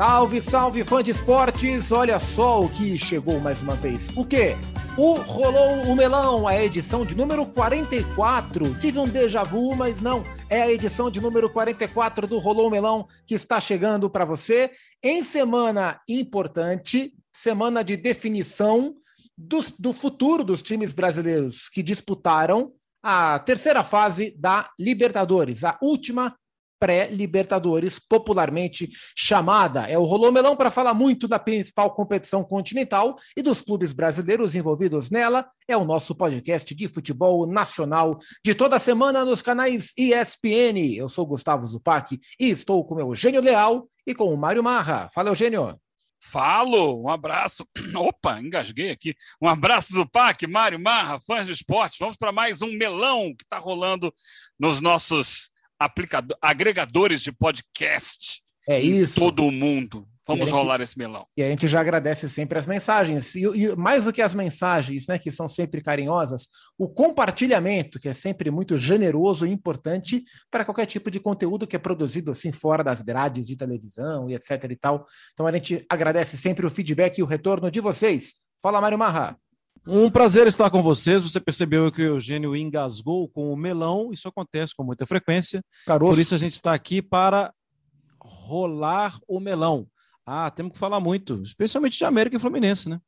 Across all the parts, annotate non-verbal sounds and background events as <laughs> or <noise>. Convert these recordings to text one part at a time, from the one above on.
Salve, salve, fã de esportes! Olha só o que chegou mais uma vez. O quê? O Rolou o Melão, a edição de número 44. Tive um déjà vu, mas não. É a edição de número 44 do Rolou o Melão que está chegando para você em semana importante, semana de definição do, do futuro dos times brasileiros que disputaram a terceira fase da Libertadores, a última pré-Libertadores, popularmente chamada. É o Rolô Melão para falar muito da principal competição continental e dos clubes brasileiros envolvidos nela. É o nosso podcast de futebol nacional de toda semana nos canais ESPN. Eu sou Gustavo Zupac e estou com o Eugênio Leal e com o Mário Marra. Fala, Eugênio. Falo, um abraço. <clears throat> Opa, engasguei aqui. Um abraço, Zupac, Mário Marra, fãs do esporte. Vamos para mais um melão que está rolando nos nossos aplicador, agregadores de podcast. É isso. Todo o mundo. Vamos gente, rolar esse melão. E a gente já agradece sempre as mensagens. E, e, mais do que as mensagens, né, que são sempre carinhosas, o compartilhamento, que é sempre muito generoso e importante para qualquer tipo de conteúdo que é produzido assim fora das grades de televisão e etc e tal. Então a gente agradece sempre o feedback e o retorno de vocês. Fala, Mário Marra. Um prazer estar com vocês. Você percebeu que o Eugênio engasgou com o melão. Isso acontece com muita frequência. Caroço. Por isso a gente está aqui para rolar o melão. Ah, temos que falar muito, especialmente de América e Fluminense, né?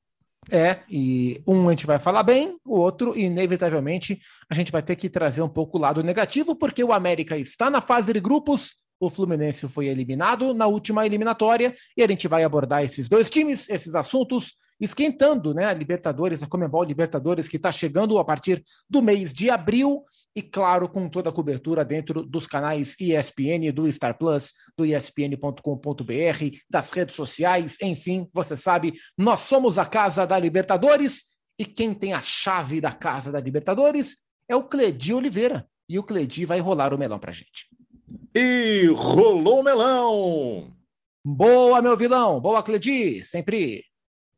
É, e um a gente vai falar bem, o outro, inevitavelmente, a gente vai ter que trazer um pouco o lado negativo, porque o América está na fase de grupos, o Fluminense foi eliminado na última eliminatória, e a gente vai abordar esses dois times, esses assuntos, esquentando né, a Libertadores, a Comembol Libertadores, que está chegando a partir do mês de abril, e claro, com toda a cobertura dentro dos canais ESPN, do Star Plus, do ESPN.com.br, das redes sociais, enfim, você sabe, nós somos a casa da Libertadores, e quem tem a chave da casa da Libertadores é o Cledi Oliveira. E o Cledi vai rolar o melão pra gente. E rolou o melão! Boa, meu vilão! Boa, Cledi! Sempre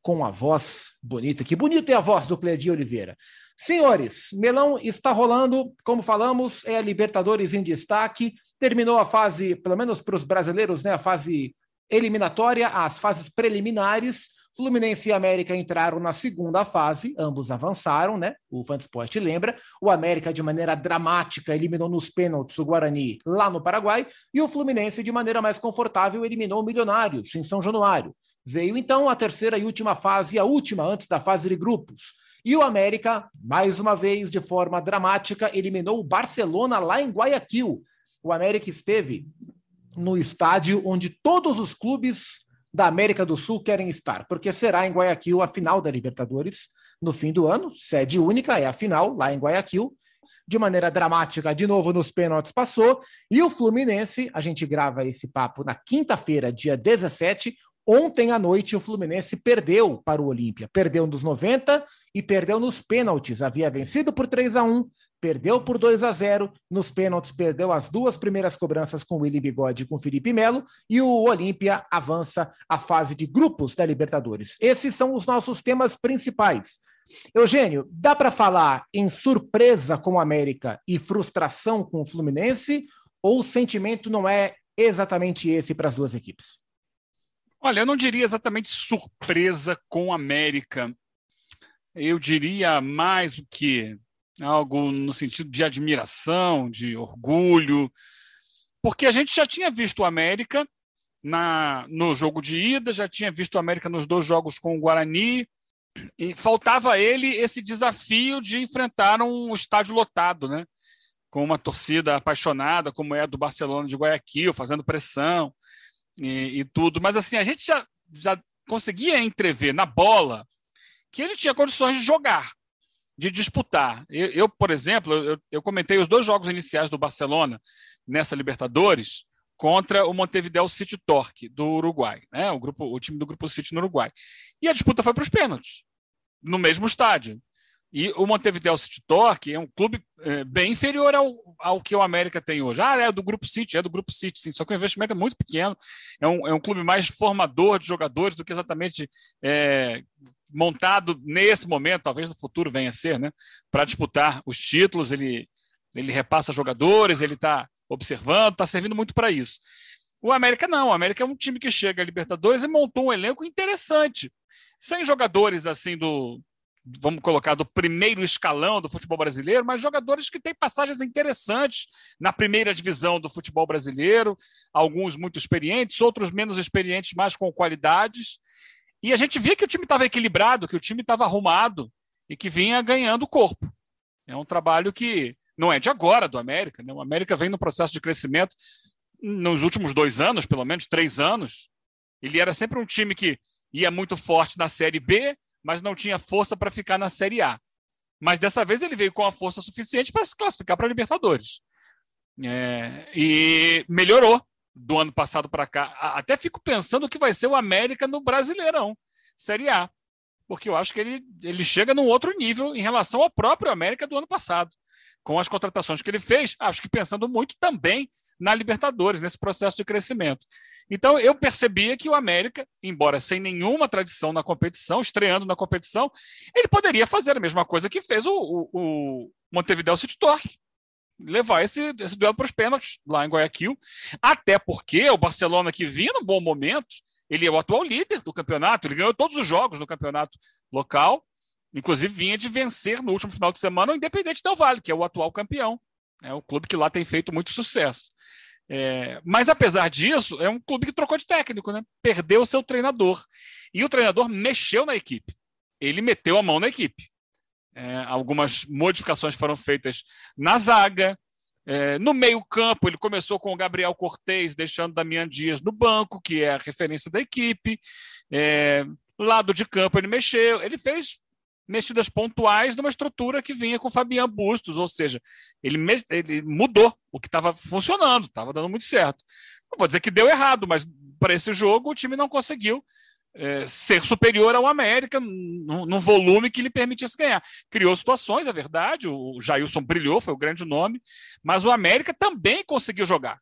com a voz bonita. Que bonita é a voz do Cledir Oliveira. Senhores, Melão está rolando, como falamos, é a Libertadores em destaque. Terminou a fase, pelo menos para os brasileiros, né, a fase eliminatória, as fases preliminares. Fluminense e América entraram na segunda fase, ambos avançaram, né? O Fantasport lembra. O América, de maneira dramática, eliminou nos pênaltis o Guarani lá no Paraguai, e o Fluminense, de maneira mais confortável, eliminou o Milionários em São Januário. Veio então a terceira e última fase, a última antes da fase de grupos. E o América, mais uma vez, de forma dramática, eliminou o Barcelona lá em Guayaquil. O América esteve no estádio onde todos os clubes da América do Sul querem estar, porque será em Guayaquil a final da Libertadores no fim do ano, sede única, é a final lá em Guayaquil. De maneira dramática, de novo nos pênaltis passou. E o Fluminense, a gente grava esse papo na quinta-feira, dia 17. Ontem à noite, o Fluminense perdeu para o Olímpia. Perdeu nos 90 e perdeu nos pênaltis. Havia vencido por 3 a 1 perdeu por 2 a 0 Nos pênaltis, perdeu as duas primeiras cobranças com o Willi Bigode e com o Felipe Melo. E o Olímpia avança à fase de grupos da Libertadores. Esses são os nossos temas principais. Eugênio, dá para falar em surpresa com o América e frustração com o Fluminense? Ou o sentimento não é exatamente esse para as duas equipes? Olha, eu não diria exatamente surpresa com a América. Eu diria mais do que algo no sentido de admiração, de orgulho, porque a gente já tinha visto o América na, no jogo de ida, já tinha visto o América nos dois jogos com o Guarani, e faltava a ele esse desafio de enfrentar um estádio lotado, né? com uma torcida apaixonada, como é a do Barcelona de Guayaquil, fazendo pressão e, e, tudo. Mas assim, a gente já, já conseguia entrever na bola que ele tinha condições de jogar, de disputar. Eu, eu por exemplo, eu, eu, comentei os dois jogos iniciais do Barcelona nessa Libertadores contra o Montevideo City Torque do Uruguai, né? o, grupo, o time do Grupo City no Uruguai. E a disputa foi para os pênaltis, no mesmo estádio. E o Montevideo City Torque é um clube é, bem inferior ao, ao que o América tem hoje. Ah, é do Grupo City, é do Grupo City, sim, só que o investimento é muito pequeno. É um, é um clube mais formador de jogadores do que exatamente é, montado nesse momento, talvez no futuro venha a ser, né? Para disputar os títulos, ele, ele repassa jogadores, ele está observando, está servindo muito para isso. O América não. O América é um time que chega a Libertadores e montou um elenco interessante. Sem jogadores assim do, vamos colocar, do primeiro escalão do futebol brasileiro, mas jogadores que têm passagens interessantes na primeira divisão do futebol brasileiro, alguns muito experientes, outros menos experientes, mas com qualidades. E a gente via que o time estava equilibrado, que o time estava arrumado e que vinha ganhando corpo. É um trabalho que não é de agora do América, né? O América vem no processo de crescimento nos últimos dois anos, pelo menos três anos. Ele era sempre um time que ia muito forte na Série B, mas não tinha força para ficar na Série A. Mas dessa vez ele veio com a força suficiente para se classificar para a Libertadores. É, e melhorou do ano passado para cá. Até fico pensando o que vai ser o América no Brasileirão, Série A. Porque eu acho que ele, ele chega num outro nível em relação ao próprio América do ano passado. Com as contratações que ele fez, acho que pensando muito também na Libertadores, nesse processo de crescimento. Então, eu percebia que o América, embora sem nenhuma tradição na competição, estreando na competição, ele poderia fazer a mesma coisa que fez o, o, o Montevideo City Torque, levar esse, esse duelo para os pênaltis lá em Guayaquil, até porque o Barcelona, que vinha num bom momento, ele é o atual líder do campeonato, ele ganhou todos os jogos no campeonato local, inclusive vinha de vencer no último final de semana o Independente Del Vale, que é o atual campeão. É o clube que lá tem feito muito sucesso. É, mas apesar disso, é um clube que trocou de técnico, né? Perdeu o seu treinador. E o treinador mexeu na equipe. Ele meteu a mão na equipe. É, algumas modificações foram feitas na zaga. É, no meio-campo, ele começou com o Gabriel Cortez, deixando Damian Dias no banco, que é a referência da equipe. É, lado de campo, ele mexeu. Ele fez mexidas pontuais numa estrutura que vinha com Fabian Bustos, ou seja, ele, ele mudou o que estava funcionando, estava dando muito certo. Não vou dizer que deu errado, mas para esse jogo o time não conseguiu é, ser superior ao América num, volume que lhe permitisse ganhar. Criou situações, é verdade, o Jailson brilhou, foi o grande nome, mas o América também conseguiu jogar.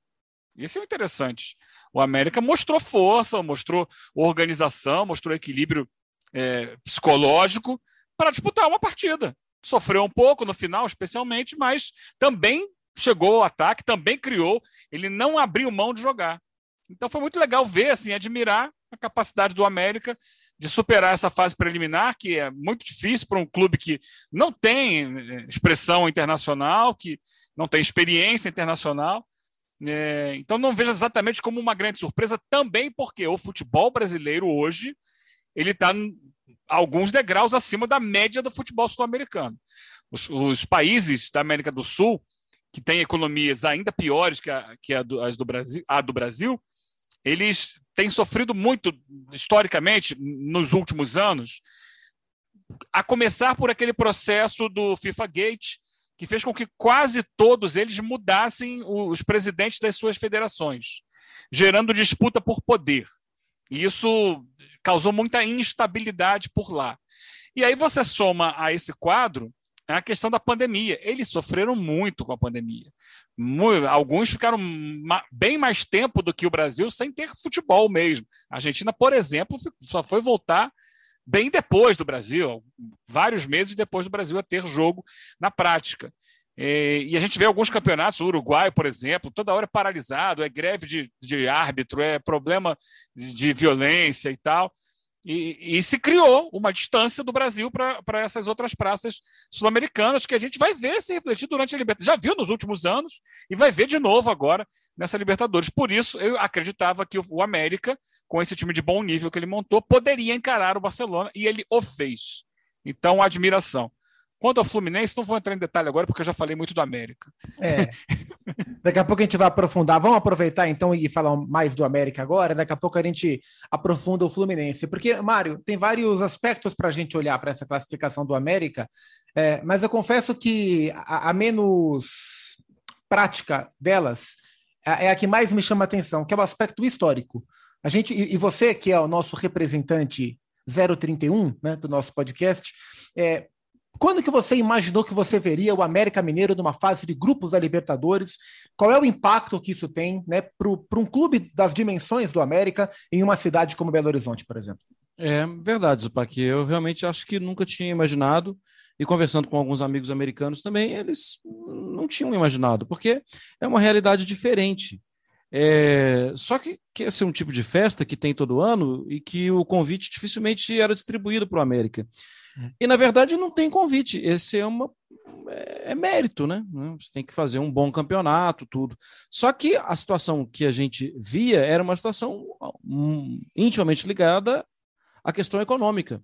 Isso é interessante. O América mostrou força, mostrou organização, mostrou equilíbrio é, psicológico para disputar uma partida. Sofreu um pouco no final, especialmente, mas também chegou ao ataque, também criou. Ele não abriu mão de jogar. Então foi muito legal ver, assim, admirar a capacidade do América de superar essa fase preliminar, que é muito difícil para um clube que não tem eh, expressão internacional, que não tem experiência internacional. É, então não vejo exatamente como uma grande surpresa, também porque o futebol brasileiro hoje ele está alguns degraus acima da média do futebol sul-americano. Os, os, países da América do Sul, que têm economias ainda piores que, a, que a, do, as do Brasil, a do Brasil, eles têm sofrido muito, historicamente, nos últimos anos, a começar por aquele processo do FIFA Gate, que fez com que quase todos eles mudassem os presidentes das suas federações, gerando disputa por poder. E isso causou muita instabilidade por lá. E aí você soma a esse quadro a questão da pandemia. Eles sofreram muito com a pandemia. Alguns ficaram bem mais tempo do que o Brasil sem ter futebol mesmo. A Argentina, por exemplo, só foi voltar bem depois do Brasil, vários meses depois do Brasil a ter jogo na prática. E a gente vê alguns campeonatos, o Uruguai, por exemplo, toda hora é paralisado, é greve de, de árbitro, é problema de violência e tal. E, e, se criou uma distância do Brasil para essas outras praças sul-americanas que a gente vai ver se refletir durante a Libertadores. Já viu nos últimos anos e vai ver de novo agora nessa Libertadores. Por isso, eu acreditava que o América, com esse time de bom nível que ele montou, poderia encarar o Barcelona e ele o fez. Então, admiração. Quanto ao Fluminense, não vou entrar em detalhe agora, porque eu já falei muito do América. É. Daqui a pouco a gente vai aprofundar. Vamos aproveitar então e falar mais do América agora. Daqui a pouco a gente aprofunda o Fluminense. Porque, Mário, tem vários aspectos para a gente olhar para essa classificação do América, é, mas eu confesso que a, a menos prática delas é, é a que mais me chama a atenção, que é o aspecto histórico. A gente, e você, que é o nosso representante 031 né, do nosso podcast, é, quando que você imaginou que você veria o América Mineiro numa fase de grupos da Libertadores? Qual é o impacto que isso tem né, para um clube das dimensões do América em uma cidade como Belo Horizonte, por exemplo? É verdade, Zupac. Eu realmente acho que nunca tinha imaginado, e conversando com alguns amigos americanos também, eles não tinham imaginado, porque é uma realidade diferente. É, só que, que esse é um tipo de festa que tem todo ano e que o convite dificilmente era distribuído para o América. E, na verdade, não tem convite. Esse é, uma, é, é mérito, né? Você tem que fazer um bom campeonato, tudo. Só que a situação que a gente via era uma situação um, intimamente ligada à questão econômica,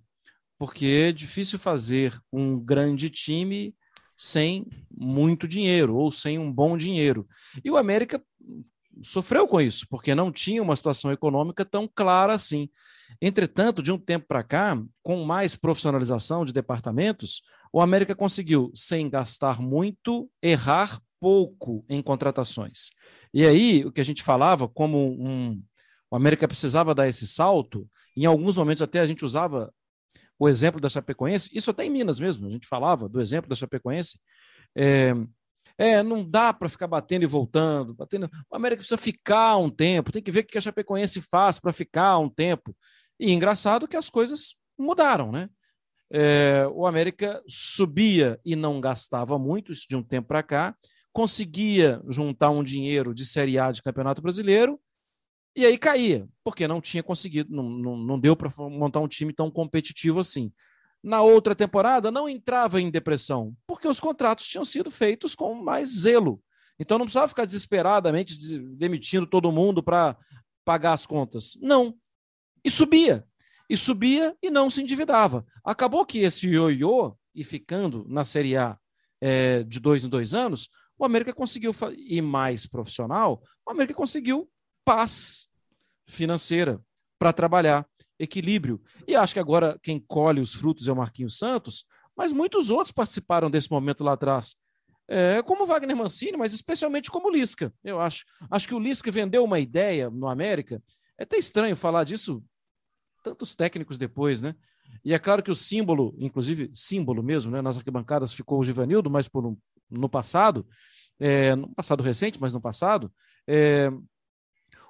porque é difícil fazer um grande time sem muito dinheiro ou sem um bom dinheiro. E o América sofreu com isso, porque não tinha uma situação econômica tão clara assim. Entretanto, de um tempo para cá, com mais profissionalização de departamentos, o América conseguiu, sem gastar muito, errar pouco em contratações. E aí, o que a gente falava, como um, o América precisava dar esse salto, em alguns momentos até a gente usava o exemplo da Chapecoense, isso até em Minas mesmo, a gente falava do exemplo da Chapecoense, é, é, não dá para ficar batendo e voltando. Batendo. O América precisa ficar um tempo, tem que ver o que a Chapecoense faz para ficar um tempo. E engraçado que as coisas mudaram, né? É, o América subia e não gastava muito, isso de um tempo para cá, conseguia juntar um dinheiro de Série A de Campeonato Brasileiro e aí caía, porque não tinha conseguido, não, não, não deu para montar um time tão competitivo assim. Na outra temporada, não entrava em depressão, porque os contratos tinham sido feitos com mais zelo. Então não precisava ficar desesperadamente demitindo todo mundo para pagar as contas. Não. E subia. E subia e não se endividava. Acabou que esse ioiô, e ficando na Série A é, de dois em dois anos, o América conseguiu ir mais profissional, o América conseguiu paz financeira para trabalhar equilíbrio. E acho que agora quem colhe os frutos é o Marquinhos Santos, mas muitos outros participaram desse momento lá atrás. É, como Wagner Mancini, mas especialmente como Lisca, eu acho. Acho que o Lisca vendeu uma ideia no América. É até estranho falar disso, tantos técnicos depois, né? E é claro que o símbolo, inclusive símbolo mesmo, né? Nas arquibancadas ficou o Givanildo, mas por um, no passado, é, no passado recente, mas no passado, é,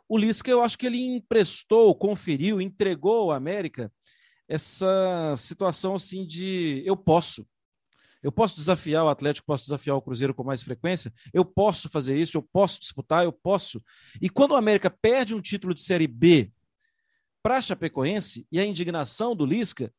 o Lisca, eu acho que ele emprestou, conferiu, entregou ao América essa situação assim de eu posso. Eu posso desafiar o Atlético, posso desafiar o Cruzeiro com mais frequência, eu posso fazer isso, eu posso disputar, eu posso. E quando o América perde um título de Série B para Chapecoense, e a indignação do Lisca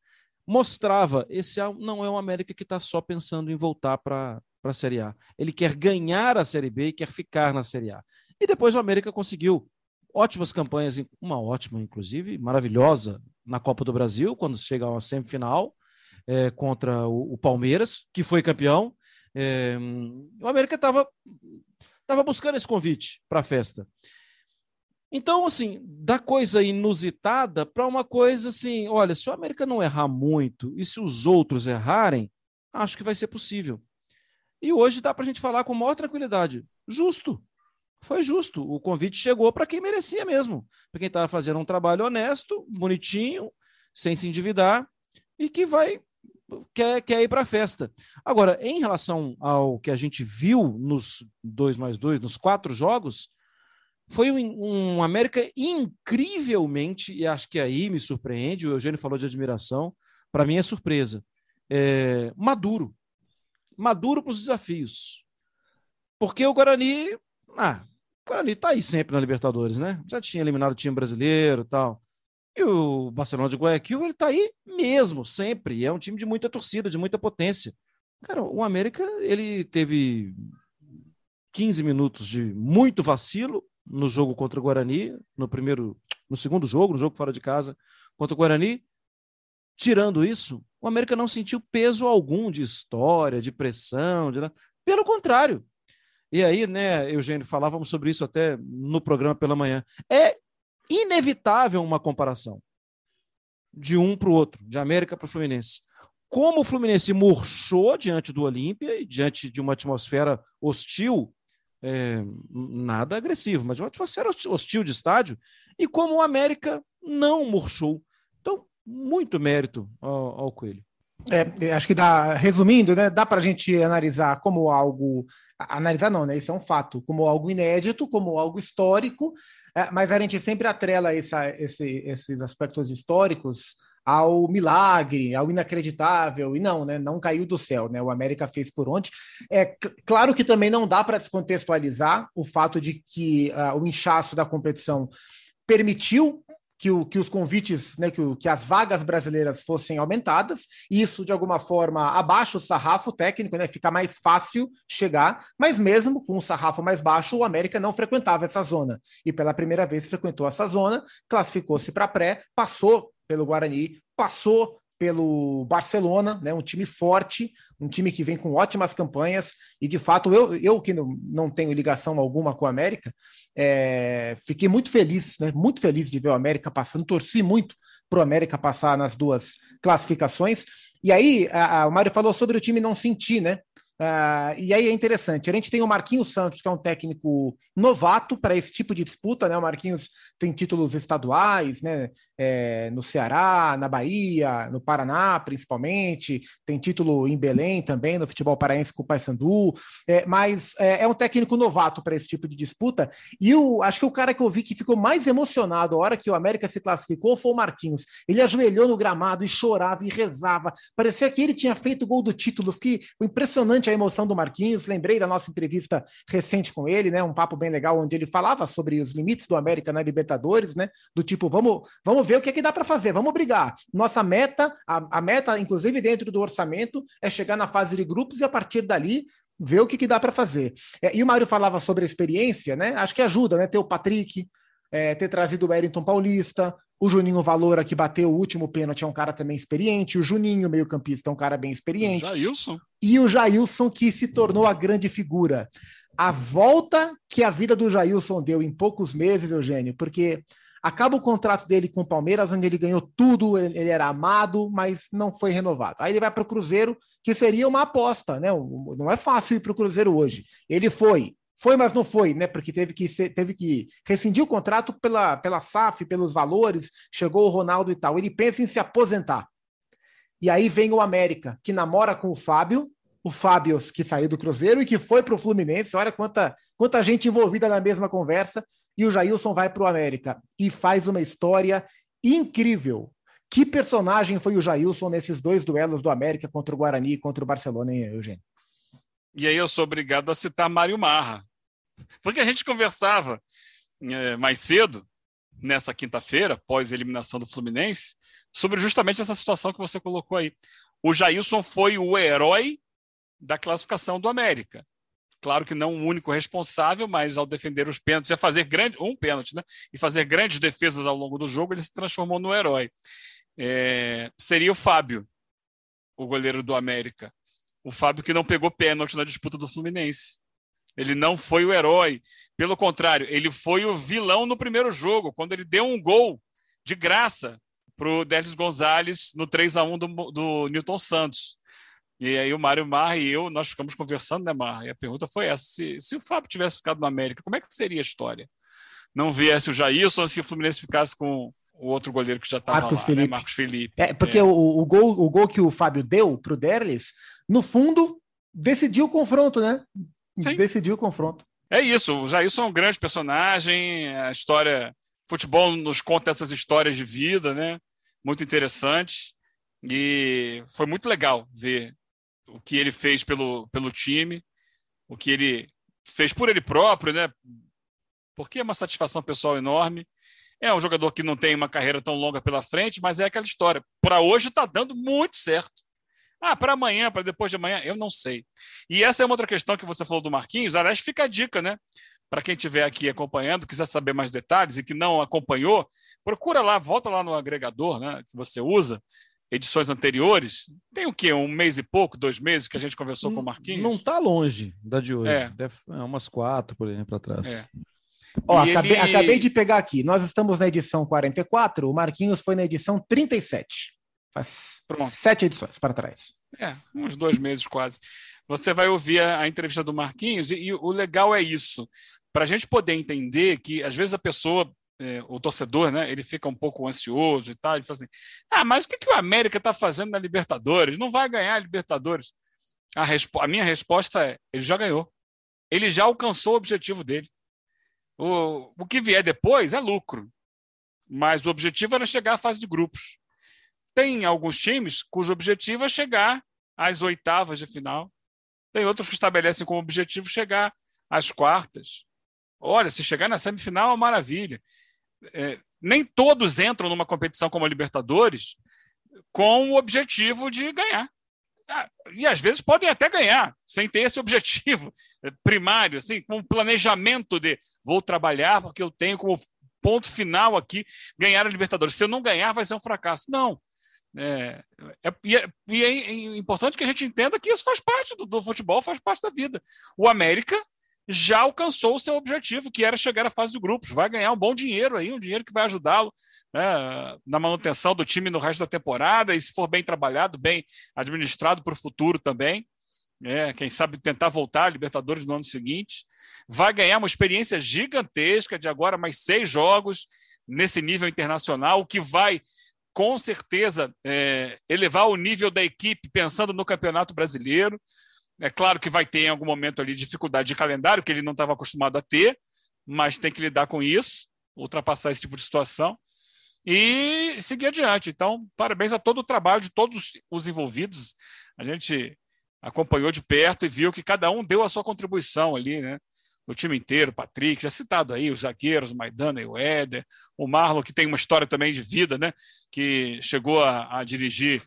mostrava: esse não é um América que está só pensando em voltar para a Série A. Ele quer ganhar a Série B e quer ficar na Série A. E depois o América conseguiu ótimas campanhas, uma ótima, inclusive, maravilhosa na Copa do Brasil, quando chega a uma semifinal é, contra o, o, Palmeiras, que foi campeão. É, o América estava tava buscando esse convite para a festa. Então, assim, da coisa inusitada para uma coisa assim: olha, se o América não errar muito e se os outros errarem, acho que vai ser possível. E hoje dá para a gente falar com maior tranquilidade. Justo foi justo. O convite chegou para quem merecia mesmo, para quem estava fazendo um trabalho honesto, bonitinho, sem se endividar e que vai quer, quer ir para a festa. Agora, em relação ao que a gente viu nos dois mais dois, nos quatro jogos, foi um, um América incrivelmente, e acho que aí me surpreende, o Eugênio falou de admiração, para mim é surpresa, é, maduro. Maduro para os desafios. Porque o Guarani, ah, o Guarani está aí sempre na Libertadores, né? Já tinha eliminado o time brasileiro tal. E o Barcelona de Guayaquil, ele está aí mesmo, sempre. É um time de muita torcida, de muita potência. Cara, o América, ele teve 15 minutos de muito vacilo no jogo contra o Guarani, no primeiro, no segundo jogo, no jogo fora de casa contra o Guarani. Tirando isso, o América não sentiu peso algum de história, de pressão, de... pelo contrário, e aí, né, Eugênio, falávamos sobre isso até no programa pela manhã. É inevitável uma comparação de um para o outro, de América para o Fluminense. Como o Fluminense murchou diante do Olímpia e diante de uma atmosfera hostil, é, nada agressivo, mas uma atmosfera hostil de estádio, e como o América não murchou. Então, muito mérito ao, ao Coelho. É, acho que dá, resumindo, né, dá para a gente analisar como algo, analisar não, né, isso é um fato, como algo inédito, como algo histórico, é, mas a gente sempre atrela essa, esse, esses aspectos históricos ao milagre, ao inacreditável, e não, né? Não caiu do céu, né? O América fez por onde. É claro que também não dá para descontextualizar o fato de que uh, o inchaço da competição permitiu que, o, que os convites, né, que, o, que as vagas brasileiras fossem aumentadas, e isso de alguma forma abaixa o sarrafo técnico, né, fica mais fácil chegar, mas mesmo com o sarrafo mais baixo, o América não frequentava essa zona, e pela primeira vez frequentou essa zona, classificou-se para pré, passou pelo Guarani, passou pelo Barcelona, né, um time forte, um time que vem com ótimas campanhas, e de fato, eu, eu que não, não tenho ligação alguma com o América, é, fiquei muito feliz, né, muito feliz de ver o América passando, torci muito para o América passar nas duas classificações. E aí, a, a, o Mário falou sobre o time não sentir, né? Uh, e aí é interessante. A gente tem o Marquinhos Santos, que é um técnico novato para esse tipo de disputa, né? O Marquinhos tem títulos estaduais, né? É, no Ceará, na Bahia, no Paraná, principalmente. Tem título em Belém também, no futebol paraense com o Paysandu. É, mas é, é, um técnico novato para esse tipo de disputa. E o, acho que o cara que eu vi que ficou mais emocionado a hora que o América se classificou foi o Marquinhos. Ele ajoelhou no gramado e chorava e rezava. Parecia que ele tinha feito o gol do título. Fiquei impressionante a emoção do Marquinhos. Lembrei da nossa entrevista recente com ele, né? Um papo bem legal onde ele falava sobre os limites do América na Libertadores, né? Do tipo, vamos, vamos ver o que, é que dá para fazer, vamos brigar. Nossa meta, a, a, meta, inclusive dentro do orçamento, é chegar na fase de grupos e a partir dali ver o que, que dá para fazer. É, e o Mário falava sobre a experiência, né? Acho que ajuda, né? Ter o Patrick, é, ter trazido o Wellington Paulista, o Juninho Valora, que bateu o último pênalti, é um cara também experiente. O Juninho, meio-campista, é um cara bem experiente. O Jailson. E o Jailson, que se tornou a grande figura. A volta que a vida do Jailson deu em poucos meses, Eugênio, porque acaba o contrato dele com o Palmeiras, onde ele ganhou tudo, ele era amado, mas não foi renovado. Aí ele vai para o Cruzeiro, que seria uma aposta, né? Não é fácil ir para o Cruzeiro hoje. Ele foi, foi, mas não foi, né? Porque teve que, ser, teve que rescindir o contrato pela, pela SAF, pelos valores, chegou o Ronaldo e tal. Ele pensa em se aposentar. E aí vem o América, que namora com o Fábio, o Fábio que saiu do Cruzeiro e que foi para o Fluminense. Olha quanta, quanta gente envolvida na mesma conversa. E o Jailson vai para o América e faz uma história incrível. Que personagem foi o Jailson nesses dois duelos do América contra o Guarani e contra o Barcelona, hein, Eugênio? E aí eu sou obrigado a citar Mário Marra, porque a gente conversava é, mais cedo, nessa quinta-feira, pós eliminação do Fluminense, sobre justamente essa situação que você colocou aí. O Jailson foi o herói da classificação do América. Claro que não o único responsável, mas ao defender os pênaltis, e fazer grande, um pênalti, né? E fazer grandes defesas ao longo do jogo, ele se transformou no herói. É, seria o Fábio, o goleiro do América. O Fábio que não pegou pênalti na disputa do Fluminense. Ele não foi o herói. Pelo contrário, ele foi o vilão no primeiro jogo, quando ele deu um gol de graça para o Délis Gonzalez no 3 a 1 do, do Newton Santos. E aí o Mário Mar e eu, nós ficamos conversando, né, Mar? E a pergunta foi essa: se, se o Fábio tivesse ficado no América, como é que seria a história? Não viesse o Jailson, se o Fluminense ficasse com o outro goleiro que já estava Marcos lá, né? Felipe. Né? Marcos Felipe. É, porque é. O, o, gol, o gol que o Fábio deu para o Derlis, no fundo, decidiu o confronto, né? Sim. decidiu o confronto. É isso, o Jailson é um grande personagem, a história, futebol nos conta essas histórias de vida, né? Muito interessantes. E foi muito legal ver o que ele fez pelo, pelo time, o que ele fez por ele próprio, né? Porque é uma satisfação pessoal enorme. É um jogador que não tem uma carreira tão longa pela frente, mas é aquela história. Para hoje está dando muito certo. Ah, para amanhã, para depois de amanhã, eu não sei. E essa é uma outra questão que você falou do Marquinhos. Aliás, fica a dica, né? Para quem estiver aqui acompanhando, quiser saber mais detalhes e que não acompanhou, procura lá, volta lá no agregador né, que você usa, edições anteriores. Tem o quê? Um mês e pouco, dois meses que a gente conversou não, com o Marquinhos? Não está longe da de hoje. É. Deve, é umas quatro, por exemplo, para trás. É. Ó, acabei, ele... acabei de pegar aqui. Nós estamos na edição 44, o Marquinhos foi na edição 37. Faz Pronto. sete edições para trás. É, uns dois meses quase. Você vai ouvir a, a entrevista do Marquinhos, e, e, o legal é isso. Para a gente poder entender que, às vezes, a pessoa, é, o torcedor, né, ele fica um pouco ansioso e tal, ele fala assim: ah, mas o que, que o América está fazendo na Libertadores? Não vai ganhar a Libertadores. A, a minha resposta é: ele já ganhou. Ele já alcançou o objetivo dele. O, o que vier depois é lucro. Mas o objetivo era chegar à fase de grupos tem alguns times cujo objetivo é chegar às oitavas de final. Tem outros que estabelecem como objetivo chegar às quartas. Olha, se chegar na semifinal, é maravilha. É, nem todos entram numa competição como a Libertadores com o objetivo de ganhar. Ah, e às vezes podem até ganhar, sem ter esse objetivo <laughs> primário, assim, com um planejamento de vou trabalhar porque eu tenho como ponto final aqui ganhar a Libertadores. Se eu não ganhar, vai ser um fracasso. Não. É, é, e, é, e é importante que a gente entenda que isso faz parte do, do futebol, faz parte da vida. O América já alcançou o seu objetivo, que era chegar à fase de grupos. Vai ganhar um bom dinheiro aí, um dinheiro que vai ajudá-lo né, na manutenção do time no resto da temporada, e se for bem trabalhado, bem administrado para o futuro também. É, quem sabe tentar voltar à Libertadores no ano seguinte. Vai ganhar uma experiência gigantesca de agora mais seis jogos nesse nível internacional, o que vai com certeza é, elevar o nível da equipe pensando no Campeonato Brasileiro. É claro que vai ter em algum momento ali dificuldade de calendário, que ele não estava acostumado a ter, mas tem que lidar com isso, ultrapassar esse tipo de situação e seguir adiante. Então, parabéns a todo o trabalho de todos os envolvidos. A gente acompanhou de perto e viu que cada um deu a sua contribuição ali, né? O time inteiro, Patrick, já citado aí, os zagueiros, o Maidana e o Éder, o Marlon, que tem uma história também de vida, né? Que chegou a, a dirigir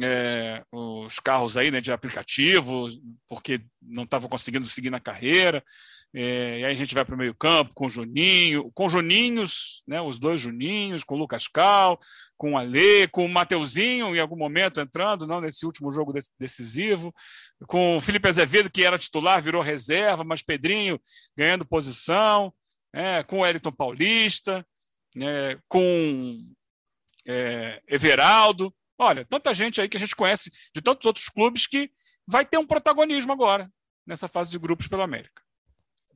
é, os carros aí, né, de aplicativo, porque não estavam conseguindo seguir na carreira. É, e aí a gente vai para o meio campo com Juninho, com Juninhos, né, os dois Juninhos, com o Lucas Cal, com o Alê, com o Mateuzinho em algum momento entrando, não nesse último jogo decisivo, com o Felipe Azevedo, que era titular, virou reserva, mas Pedrinho ganhando posição, é, com o Elton Paulista, é, com Everaldo. Olha, tanta gente aí que a gente conhece de tantos outros clubes que vai ter um protagonismo agora nessa fase de grupos pela América.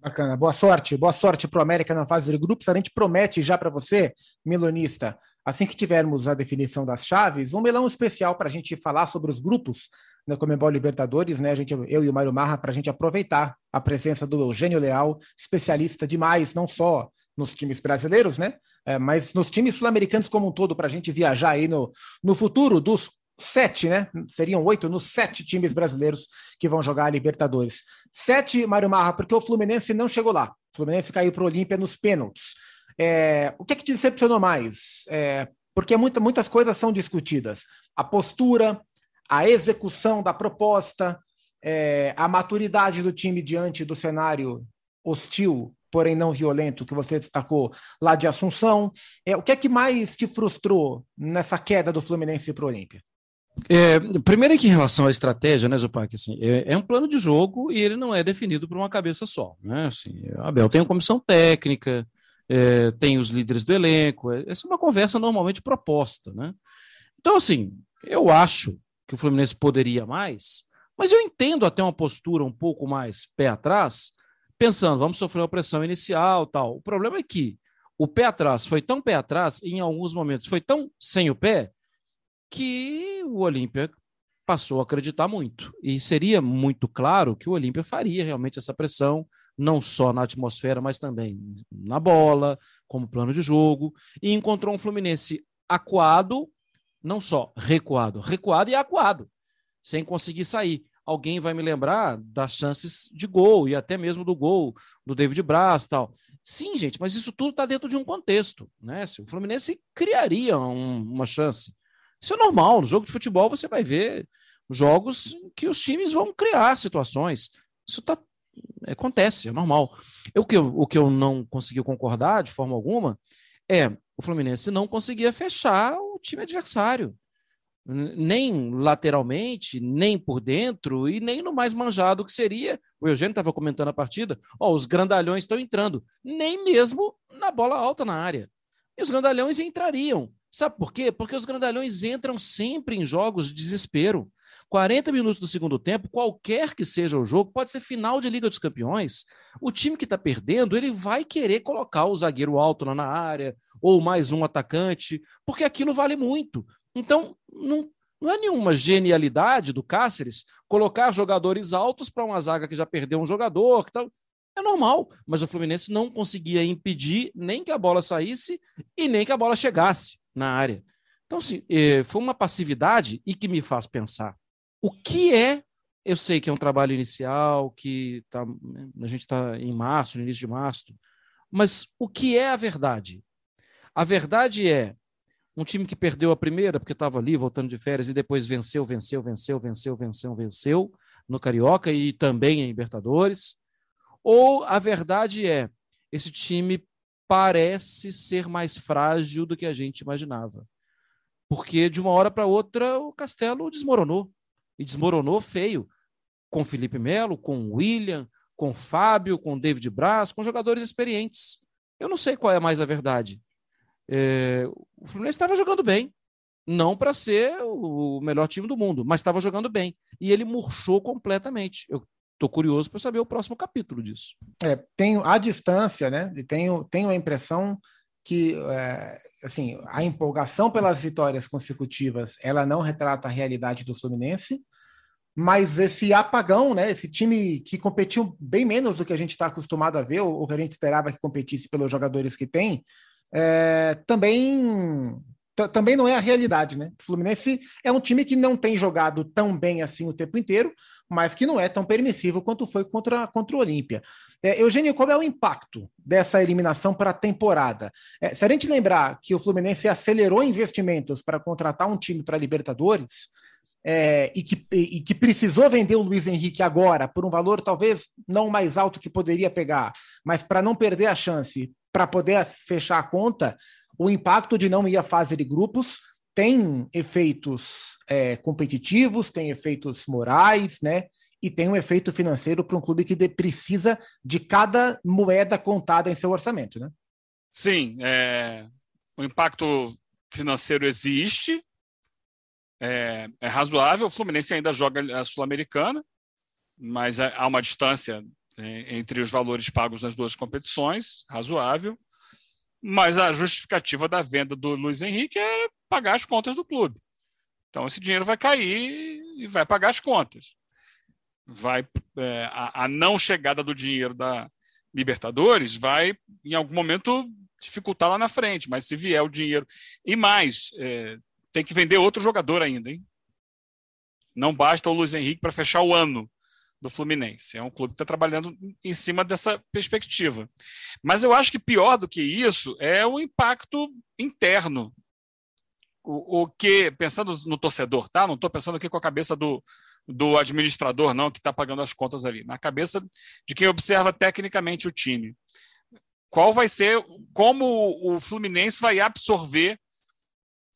Bacana, boa sorte, boa sorte para o América na fase de grupos. A gente promete já para você, milonista, assim que tivermos a definição das chaves, um melão especial para a gente falar sobre os grupos na Comembol Libertadores, né? A gente, eu e o Mário Marra, para a gente aproveitar a presença do Eugênio Leal, especialista demais, não só nos times brasileiros, né? É, mas nos times sul-americanos como um todo, para a gente viajar aí no, no futuro dos sete, né? Seriam oito nos sete times brasileiros que vão jogar a Libertadores. Sete, Mário Marra, porque o Fluminense não chegou lá. O Fluminense caiu para o Olímpia nos pênaltis. É, o que, é que te decepcionou mais? É, porque muita, muitas coisas são discutidas. A postura, a execução da proposta, é, a maturidade do time diante do cenário hostil, porém não violento, que você destacou lá de Assunção. É, o que é que mais te frustrou nessa queda do Fluminense para o Olímpia? É, primeiro que em relação à estratégia, né, Zupac, assim, é, é, um plano de jogo e ele não é definido por uma cabeça só. Né? Assim, Abel tem a comissão técnica, é, tem os líderes do elenco, é, essa é uma conversa normalmente proposta. Né? Então, assim, eu acho que o Fluminense poderia mais, mas eu entendo até uma postura um pouco mais pé atrás, pensando, vamos sofrer uma pressão inicial tal. O problema é que o pé atrás foi tão pé atrás, em alguns momentos foi tão sem o pé, que o Olímpia passou a acreditar muito. E seria muito claro que o Olímpia faria realmente essa pressão, não só na atmosfera, mas também na bola, como plano de jogo, e encontrou um Fluminense acuado, não só recuado, recuado e acuado, sem conseguir sair. Alguém vai me lembrar das chances de gol e até mesmo do gol do David Braz tal. Sim, gente, mas isso tudo está dentro de um contexto, né? Se o Fluminense criaria um, uma chance, isso é normal. No jogo de futebol você vai ver jogos que os times vão criar situações. Isso tá, acontece, é normal. Eu, o, que eu, não consegui concordar de forma alguma é o Fluminense não conseguia fechar o time adversário. Nem lateralmente, nem por dentro, e nem no mais manjado que seria. O Eugênio estava comentando a partida. Ó, os grandalhões estão entrando, nem mesmo na bola alta na área. E os grandalhões entrariam. Sabe por quê? Porque os grandalhões entram sempre em jogos de desespero. 40 minutos do segundo tempo, qualquer que seja o jogo, pode ser final de Liga dos Campeões. O time que está perdendo, ele vai querer colocar o zagueiro alto lá na área, ou mais um atacante, porque aquilo vale muito. Então, não, não é nenhuma genialidade do Cáceres colocar jogadores altos para uma zaga que já perdeu um jogador. Que tá... É normal, mas o Fluminense não conseguia impedir nem que a bola saísse e nem que a bola chegasse na área. Então, assim, é, foi uma passividade e que me faz pensar. O que é? Eu sei que é um trabalho inicial, que tá, a gente está em março, no início de março, mas o que é a verdade? A verdade é um time que perdeu a primeira porque estava ali voltando de férias e depois venceu, venceu, venceu, venceu, venceu, venceu no Carioca e também em Libertadores. Ou a verdade é esse time parece ser mais frágil do que a gente imaginava. Porque de uma hora para outra o Castelo desmoronou. E desmoronou feio. Com Felipe Melo, com William, com Fábio, com David Braz, com jogadores experientes. Eu não sei qual é mais a verdade. É, o Fluminense estava jogando bem. Não para ser o melhor time do mundo, mas estava jogando bem. E ele murchou completamente. Eu estou curioso para saber o próximo capítulo disso. É, tenho a distância, né? Tenho, tenho a impressão que é, assim a empolgação pelas vitórias consecutivas ela não retrata a realidade do Fluminense, mas esse apagão, né? Esse time que competiu bem menos do que a gente está acostumado a ver, ou que a gente esperava que competisse pelos jogadores que tem, é, também também não é a realidade, né? O Fluminense é um time que não tem jogado tão bem assim o tempo inteiro, mas que não é tão permissivo quanto foi contra, contra o Olímpia. É, Eugênio, qual é o impacto dessa eliminação para a temporada? É, se a gente lembrar que o Fluminense acelerou investimentos para contratar um time para Libertadores, é, e, que, e, que, precisou vender o Luiz Henrique agora por um valor talvez não mais alto que poderia pegar, mas para não perder a chance, para poder fechar a conta, o impacto de não ir à fase de grupos tem efeitos é, competitivos, tem efeitos morais, né? E tem um efeito financeiro para um clube que de, precisa de cada moeda contada em seu orçamento, né? Sim, é, o impacto financeiro existe, é, é, razoável. O Fluminense ainda joga a Sul-Americana, mas há uma distância é, entre os valores pagos nas duas competições, razoável mas a justificativa da venda do Luiz Henrique é pagar as contas do clube. Então esse dinheiro vai cair e vai pagar as contas. Vai é, a, a, não chegada do dinheiro da Libertadores vai em algum momento dificultar lá na frente, mas se vier o dinheiro e mais é, tem que vender outro jogador ainda, hein? Não basta o Luiz Henrique para fechar o ano do Fluminense. É um clube que está trabalhando em cima dessa perspectiva. Mas eu acho que pior do que isso é o impacto interno. O, o que, pensando no torcedor, tá? Não estou pensando aqui com a cabeça do, do administrador, não, que está pagando as contas ali. Na cabeça de quem observa tecnicamente o time. Qual vai ser, como o Fluminense vai absorver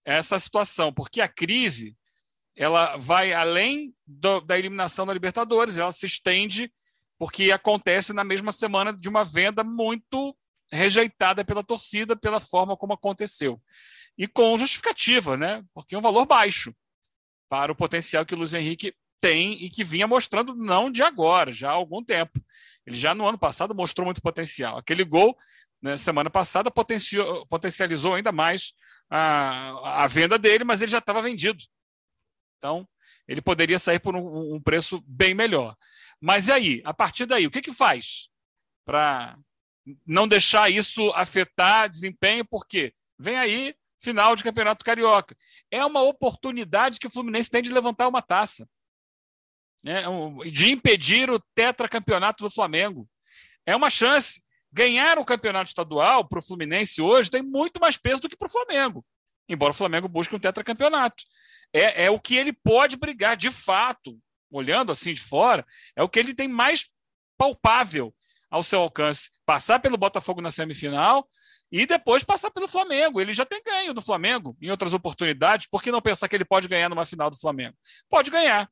essa situação? Porque a crise ela vai além do, da eliminação da Libertadores, ela se estende porque acontece na mesma semana de uma venda muito rejeitada pela torcida pela forma como aconteceu. E com justificativa, né? Porque é um valor baixo para o potencial que o Luiz Henrique tem e que vinha mostrando não de agora, já há algum tempo. Ele já no ano passado mostrou muito potencial. Aquele gol, né, semana passada, potencializou ainda mais a, a venda dele, mas ele já estava vendido. Então, ele poderia sair por um, um preço bem melhor. Mas e aí? A partir daí, o que, que faz para não deixar isso afetar desempenho? Porque vem aí final de Campeonato Carioca. É uma oportunidade que o Fluminense tem de levantar uma taça. Né? De impedir o tetracampeonato do Flamengo. É uma chance. Ganhar o campeonato estadual para o Fluminense hoje tem muito mais peso do que para o Flamengo. Embora o Flamengo busque um tetracampeonato é, é o que ele pode brigar de fato, olhando assim de fora, é o que ele tem mais palpável ao seu alcance. Passar pelo Botafogo na semifinal e depois passar pelo Flamengo. Ele já tem ganho do Flamengo em outras oportunidades, por que não pensar que ele pode ganhar numa final do Flamengo? Pode ganhar.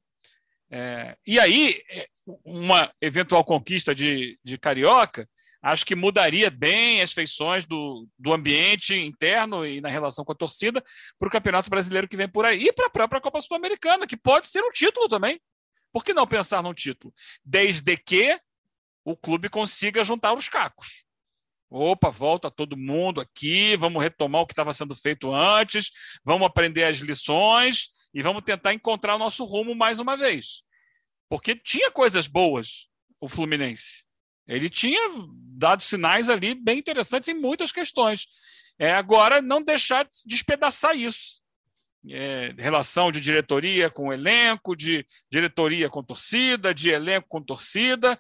É, e aí, é, uma eventual conquista de, de Carioca acho que mudaria bem as feições do, do ambiente interno e na relação com a torcida para o Campeonato Brasileiro que vem por aí e para a própria Copa Sul-Americana, que pode ser um título também. Por que não pensar num título? Desde que o clube consiga juntar os cacos. Opa, volta todo mundo aqui, vamos retomar o que estava sendo feito antes, vamos aprender as lições e vamos tentar encontrar o nosso rumo mais uma vez. Porque tinha coisas boas o Fluminense. Ele tinha dado sinais ali bem interessantes em muitas questões. É, agora, não deixar de despedaçar isso. é, relação de diretoria com elenco, de diretoria com torcida, de elenco com torcida,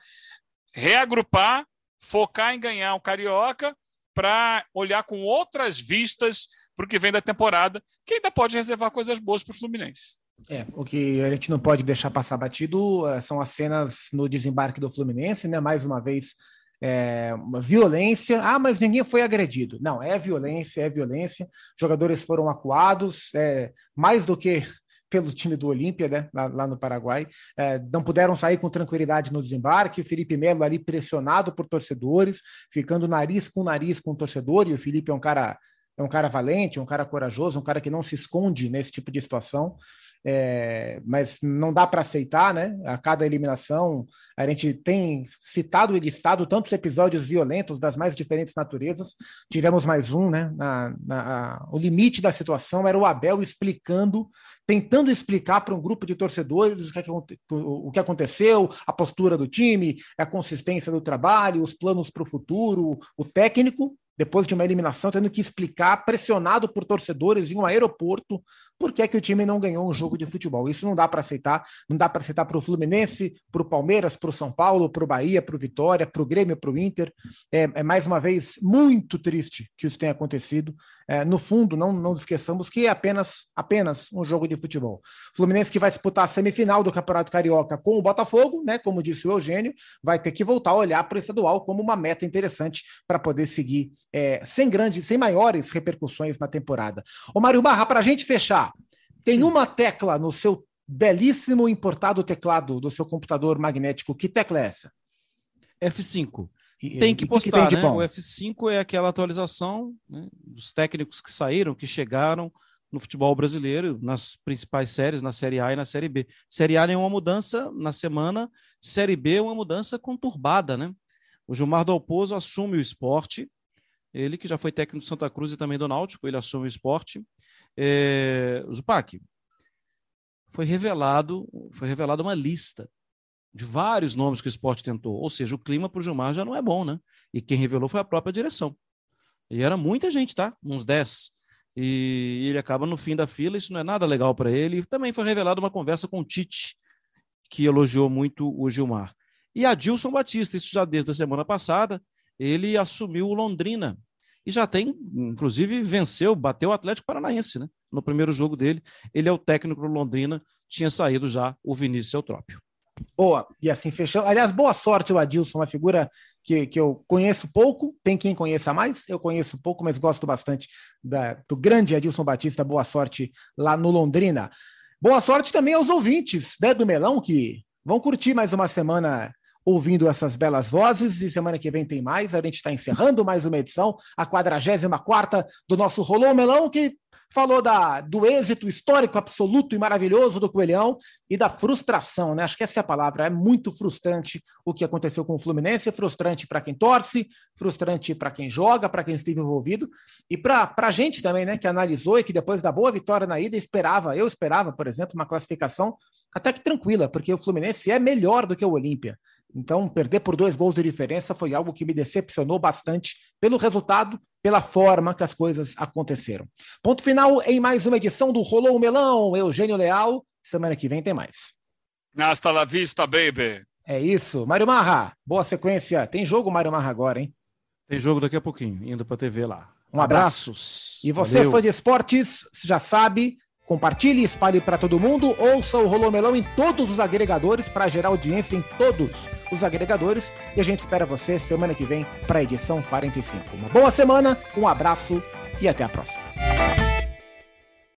reagrupar, focar em ganhar um carioca para olhar com outras vistas para o que vem da temporada, que ainda pode reservar coisas boas para o Fluminense. É, o que a gente não pode deixar passar batido eh, são as cenas no desembarque do Fluminense, né? Mais uma vez, é, uma violência. Ah, mas ninguém foi agredido. Não, é violência, é violência. Jogadores foram acuados, é, mais do que pelo time do Olímpia, né, lá, lá, no Paraguai. É, não puderam sair com tranquilidade no desembarque. O Felipe Melo ali pressionado por torcedores, ficando nariz com nariz com o torcedor. E o Felipe é um cara é um cara valente, um cara corajoso, um cara que não se esconde nesse tipo de situação é, mas não dá para aceitar, né? A cada eliminação, a gente tem citado e listado tantos episódios violentos das mais diferentes naturezas. Tivemos mais um, né? Na, na, o limite da situação era o Abel explicando, tentando explicar para um grupo de torcedores o que, o que aconteceu, a postura do time, a consistência do trabalho, os planos para o futuro, o técnico, depois de uma eliminação, tendo que explicar, pressionado por torcedores em um aeroporto, por que, é que o time não ganhou um jogo de futebol. Isso não dá para aceitar, não dá para aceitar para o Fluminense, para o Palmeiras, para o São Paulo, para o Bahia, para o Vitória, para o Grêmio, para o Inter. É, é, mais uma vez muito triste que isso tenha acontecido. É, no fundo, não, não esqueçamos que é apenas, apenas um jogo de futebol. Fluminense que vai disputar a semifinal do Campeonato Carioca com o Botafogo, né? Como disse o Eugênio, vai ter que voltar a olhar para o estadual como uma meta interessante para poder seguir é, sem grandes, sem maiores repercussões na temporada. Ô Mário Barra, para a gente fechar, tem Sim. uma tecla no seu belíssimo importado teclado do seu computador magnético. Que tecla é essa? F5. E, tem que postar, que tem né? O F5 é aquela atualização né, dos técnicos que saíram, que chegaram no futebol brasileiro, nas principais séries, na Série A e na Série B. Série A é uma mudança na semana, Série B é uma mudança conturbada, né? O Gilmar Dalpozo assume o esporte, ele que já foi técnico do Santa Cruz e também do Náutico, ele assume o esporte. É, Zupac, foi revelado, foi revelada uma lista de vários nomes que o esporte tentou. Ou seja, o clima para o Gilmar já não é bom, né? E quem revelou foi a própria direção. E era muita gente, tá? Uns 10. E ele acaba no fim da fila, isso não é nada legal para ele. Também foi revelada uma conversa com o Tite, que elogiou muito o Gilmar. E a Dilson Batista, isso já desde a semana passada, ele assumiu o Londrina e já tem, inclusive, venceu, bateu o Atlético Paranaense, né? No primeiro jogo dele. Ele é o técnico do Londrina, tinha saído já o Vinícius Eutrópio. Boa, e assim fechando. Aliás, boa sorte o Adilson, uma figura que, que eu conheço pouco, tem quem conheça mais, eu conheço pouco, mas gosto bastante da, do grande Adilson Batista. Boa sorte lá no Londrina. Boa sorte também aos ouvintes né, do Melão, que vão curtir mais uma semana ouvindo essas belas vozes e semana que vem tem mais. A gente está encerrando mais uma edição, a 44 do nosso Rolô Melão, que falou da, do êxito histórico absoluto e maravilhoso do Coelhão e da frustração, né? Acho que essa é a palavra. É muito frustrante o que aconteceu com o Fluminense, é frustrante para quem torce, frustrante para quem joga, para quem esteve envolvido e para a gente também, né? Que analisou e que depois da boa vitória na ida esperava, eu esperava, por exemplo, uma classificação até que tranquila, porque o Fluminense é melhor do que o Olímpia. Então, perder por dois gols de diferença foi algo que me decepcionou bastante pelo resultado, pela forma que as coisas aconteceram. Ponto final em mais uma edição do Rolou o Melão. Eugênio Leal. Semana que vem tem mais. Hasta la vista, baby. É isso. Mário Marra, boa sequência. Tem jogo, Mário Marra, agora, hein? Tem jogo daqui a pouquinho, indo para a TV lá. Um abraço. Abraços. E você, Valeu. fã de esportes, já sabe, Compartilhe espalhe para todo mundo. Ouça o Rolô Melão em todos os agregadores para gerar audiência em todos os agregadores. E a gente espera você semana que vem para a edição 45. Uma boa semana, um abraço e até a próxima.